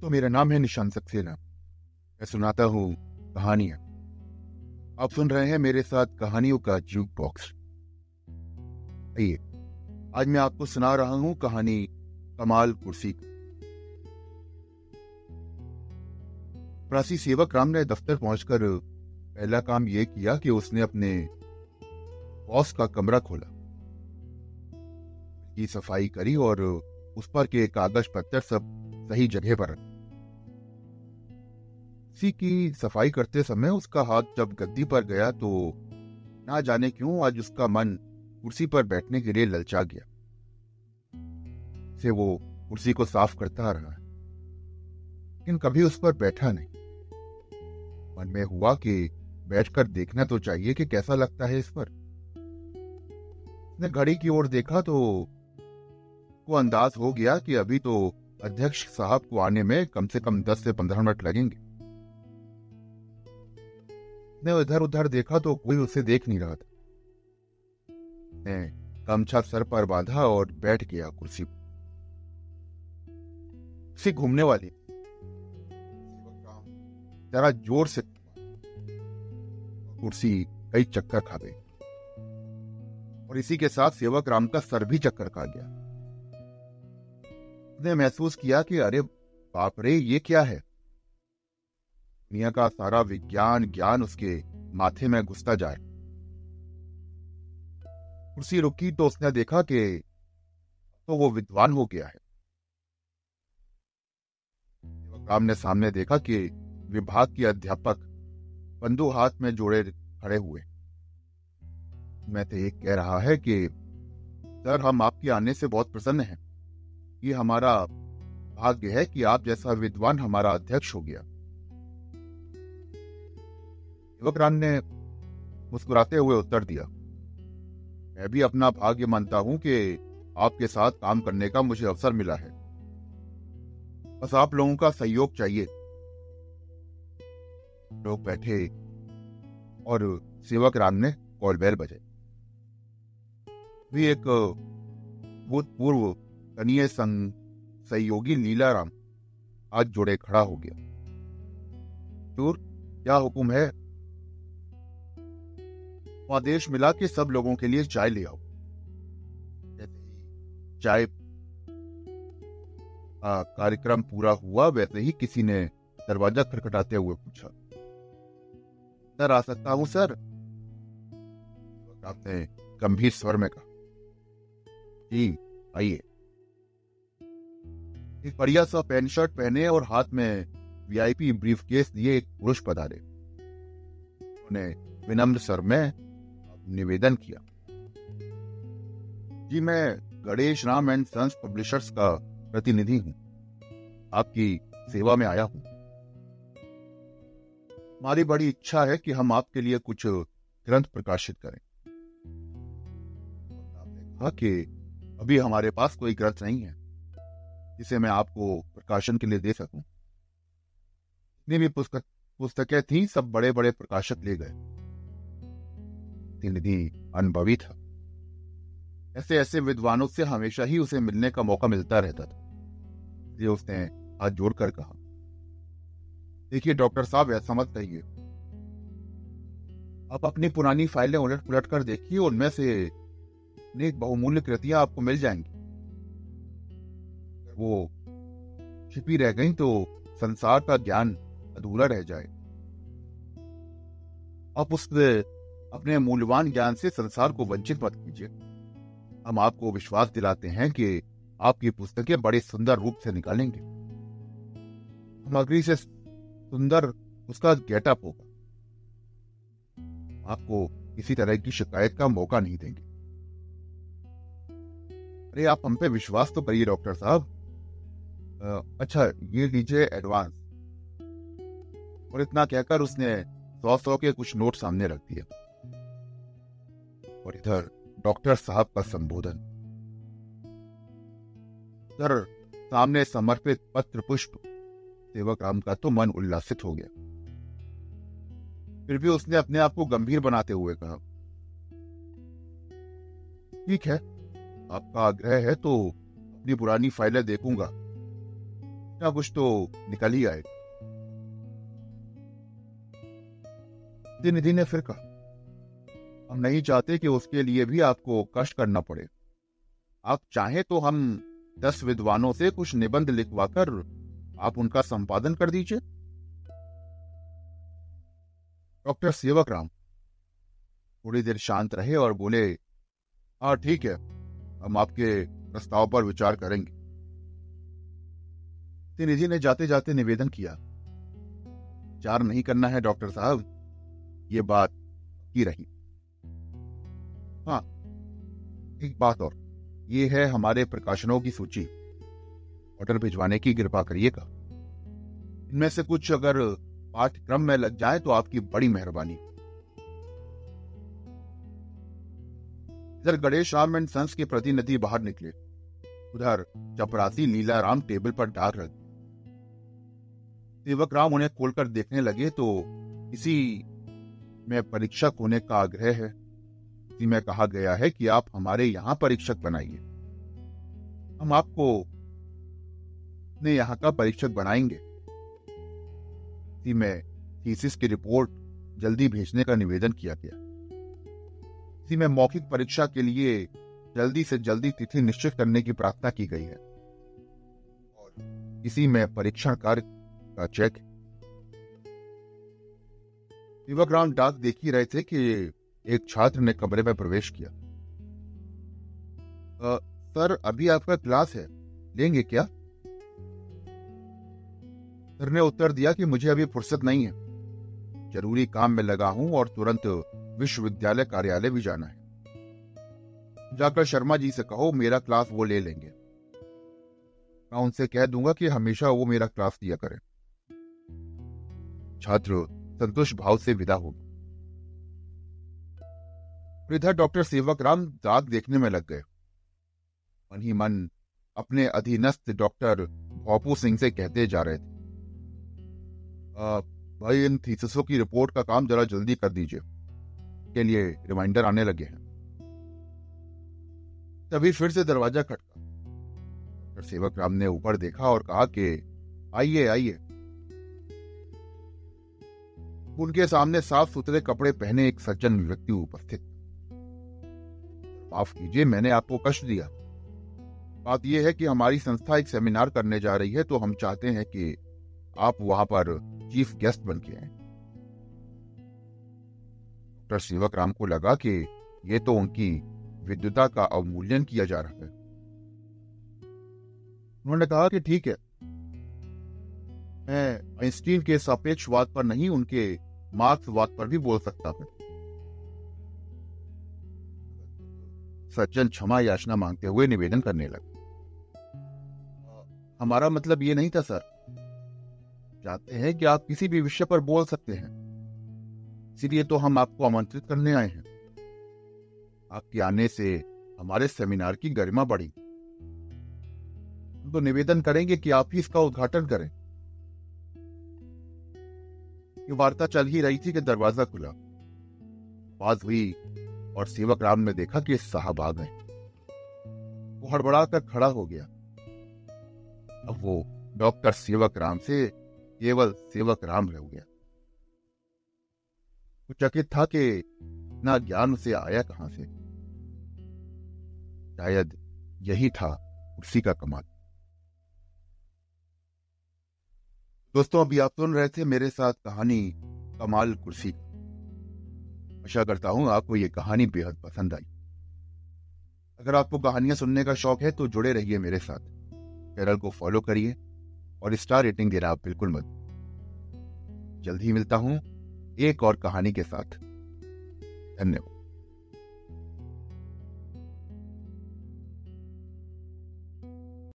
तो मेरा नाम है निशान सक्सेना। मैं सुनाता हूँ कहानियाँ। आप सुन रहे हैं मेरे साथ कहानियों का जूक बॉक्स। आइए, आज मैं आपको सुना रहा हूँ कहानी कमाल कुर्सी प्रासी सेवक राम ने दफ्तर पहुंचकर पहला काम यह किया कि उसने अपने बॉस का कमरा खोला। की सफ़ाई करी और उस पर के कागज़, पत्थर सब सही जगह पर। इसी की सफ़ाई करते समय उसका हाथ जब गद्दी पर गया तो ना जाने क्यों आज उसका मन कुर्सी पर बैठने के लिए ललचा गया। से वो कुर्सी को साफ़ करता रहा, लेकिन कभी उस पर बैठा नहीं। मन में हुआ कि बैठकर देखना तो चाहिए कि कैसा लगता है इस पर। घड़ी की ओर देखा तो को अंदाज हो गया कि अभी तो अध्यक्ष साहब को आने में कम से कम दस से पंद्रह मिनट लगेंगे। ने इधर उधर देखा तो कोई उसे देख नहीं रहा था। ने गमछा सर पर बांधा और बैठ गया कुर्सी पर। सी घूमने वाली। जरा ज़ोर से। कुर्सी कई चक्कर खा गई। और इसी के साथ सेवक राम का सर भी चक्कर खा गया। उसने महसूस किया कि, अरे बाप रे, ये क्या है? दुनिया का सारा विज्ञान, ज्ञान उसके माथे में घुसता जाए। कुर्सी रुकी तो उसने देखा कि तो वो विद्वान हो गया है। राम ने सामने देखा कि विभाग के अध्यापक बंधु हाथ में जोड़े खड़े हुए। मैं तो एक कह रहा है कि, सर, हम आपके आने से बहुत प्रसन्न हैं। ये हमारा भाग्य है कि आप जैसा विद्वान हमारा अध्यक्ष हो गया। युवक राम ने मुस्कुराते हुए उत्तर दिया, मैं भी अपना भाग्य मानता हूँ कि आपके साथ काम करने का मुझे अवसर मिला है। बस आप लोगों का सहयोग चाहिए। लोग बैठे और सेवक राम ने कॉल बेल बजाई भी एक भूतपूर्व कनीय संघ सहयोगी लीलाराम आज जुड़े खड़ा हो गया। चूर, क्या हुक्म है? आदेश मिला कि सब लोगों के लिए चाय ले आओ। चाय कार्यक्रम पूरा हुआ, वैसे ही किसी ने दरवाज़ा खटखटाते हुए पूछा, सर, आ सकता हूँ, सर? आपने गंभीर स्वर में कहा, जी, आइए। एक बढ़िया सा पैंट शर्ट पहने और हाथ में वीआईपी ब्रीफ केस दिए एक पुरुष पधारे। उन्होंने विनम्र स्वर में निवेदन किया। जी, मैं Ganesh Ram and sons publishers का प्रतिनिधि हूँ। आपकी सेवा में आया हूँ। हमारी बड़ी इच्छा है कि हम आपके लिए कुछ ग्रंथ प्रकाशित करें। आपने कहा कि अभी हमारे पास कोई ग्रंथ नहीं है। जिसे मैं आपको प्रकाशन के लिए दे सकूँ। जितनी भी पुस्तक, पुस्तकें थी, सब बड़े बड़े प्रकाशक ले गए। प्रतिनिधि अनुभवी था। ऐसे ऐसे विद्वानों से हमेशा ही उसे मिलने का मौका मिलता रहता था, इसलिए उसने हाथ जोड़कर कहा। देखिए डॉक्टर साहब, ऐसा मत कहिए। आप अपनी पुरानी फाइलें उलट पुलट कर देखिए, उनमें से अनेक बहुमूल्य कृतियाँ आपको मिल जाएँगी। वो छिपी रह गई तो संसार का ज्ञान अधूरा रह जाए। आप उस अपने मूल्यवान ज्ञान से संसार को वंचित मत कीजिए। हम आपको विश्वास दिलाते हैं कि आपकी पुस्तकें बड़े सुंदर रूप से निकालेंगे। सामग्री से सुंदर उसका गेटअप होगा आपको किसी तरह की शिकायत का मौका नहीं देंगे। अरे, आप हम पे विश्वास तो करिए, डॉक्टर साहब। अच्छा ये लीजिए एडवांस और इतना कहकर उसने सौ सौ के कुछ नोट सामने रख दिया और इधर डॉक्टर साहब का संबोधन। सर, सामने समर्पित पत्र पुष्प, सेवक राम का तो मन उल्लासित हो गया। फिर भी उसने अपने आप को गंभीर बनाते हुए कहा, ठीक है, आपका आग्रह है तो अपनी पुरानी फाइलें देखूँगा। ना कुछ तो निकल ही आएगा निधि ने फिर कहा हम नहीं चाहते कि उसके लिए भी आपको कष्ट करना पड़े। आप चाहें तो हम दस विद्वानों से कुछ निबंध लिखवाकर आप उनका संपादन कर दीजिए। डॉक्टर सेवक राम थोड़ी देर शांत रहे और बोले हाँ ठीक है, हम आपके प्रस्ताव पर विचार करेंगे। निधि ने जाते जाते निवेदन किया। विचार नहीं करना है, डॉक्टर साहब। ये बात की रही। हाँ एक बात और। ये है हमारे प्रकाशनों की सूची। ऑर्डर भिजवाने की कृपा करिएगा। इनमें से कुछ अगर पाठ्यक्रम में लग जाए तो आपकी बड़ी मेहरबानी। इधर गणेश राम एंड सन्स के प्रतिनिधि बाहर निकले। उधर चपरासी लीला राम टेबल पर डाक रख सेवक राम उन्हें खोलकर देखने लगे तो इसी में परीक्षक होने का आग्रह है। इसी में कहा गया है कि आप हमारे यहाँ परीक्षक बनाइए। हम आपको अपने यहाँ का परीक्षक बनाएँगे। इसी में थीसिस की रिपोर्ट जल्दी भेजने का निवेदन किया गया। इसी में मौखिक परीक्षा के लिए जल्दी से जल्दी तिथि निश्चित करने की प्रार्थना की गई है। और इसी में परीक्षण कार्य का चेक युवक राम डाक देख ही रहे थे कि एक छात्र ने कमरे में प्रवेश किया। सर, अभी आपका क्लास है। लेंगे क्या? सर ने उत्तर दिया कि मुझे अभी फुर्सत नहीं है। ज़रूरी काम में लगा हूँ और तुरंत विश्वविद्यालय कार्यालय भी जाना है। जाकर शर्मा जी से कहो, मेरा क्लास वो ले लेंगे। मैं उनसे कह दूँगा कि हमेशा वो मेरा क्लास दिया करें। छात्र संतुष्ट भाव से विदा हो। इधर डॉक्टर सेवक राम दाग देखने में लग गए। मन ही मन अपने अधीनस्थ डॉक्टर भोपू सिंह से कहते जा रहे थे। भाई, इन थीसिसों की रिपोर्ट का काम जरा जल्दी कर दीजिए। के लिए रिमाइंडर आने लगे हैं। तभी फिर से दरवाज़ा खटका। डॉक्टर सेवक राम ने ऊपर देखा और कहा कि, आइए आइए। उनके सामने साफ़ सुथरे कपड़े पहने एक सज्जन व्यक्ति उपस्थित। माफ़ कीजिए, मैंने आपको कष्ट दिया। बात यह है कि हमारी संस्था एक सेमिनार करने जा रही है तो हम चाहते हैं कि आप वहाँ पर चीफ गेस्ट बन के आए। डॉक्टर सेवक राम को लगा कि ये तो उनकी विद्युता का अवमूल्यन किया जा रहा है। उन्होंने कहा कि ठीक है, मैं आइंस्टीन के सापेक्षवाद पर नहीं, उनके मार्क्सवाद पर भी बोल सकता हूँ सज्जन क्षमा याचना मांगते हुए निवेदन करने लगे। हमारा मतलब ये नहीं था, सर। चाहते हैं कि आप किसी भी विषय पर बोल सकते हैं। इसीलिए तो हम आपको आमंत्रित करने आए हैं। आपके आने से हमारे सेमिनार की गरिमा बढ़ी। तो निवेदन करेंगे कि आप ही इसका उद्घाटन करें। वार्ता चल ही रही थी कि दरवाज़ा खुला। बात हुई और सेवक राम ने देखा कि साहब आ गए। वो हड़बड़ा कर खड़ा हो गया। अब वो डॉक्टर सेवक राम से केवल सेवक राम रह गया। वो चकित था कि ना ज्ञान उसे आया कहाँ से? शायद यही था उसी का कमाल। दोस्तों, अभी आप सुन रहे थे मेरे साथ कहानी कमाल कुर्सी। आशा करता हूँ आपको ये कहानी बेहद पसंद आई। अगर आपको कहानियाँ सुनने का शौक है तो जुड़े रहिए मेरे साथ। चैनल को फॉलो करिए और स्टार रेटिंग देना आप बिल्कुल मत जल्द ही मिलता हूँ एक और कहानी के साथ। धन्यवाद।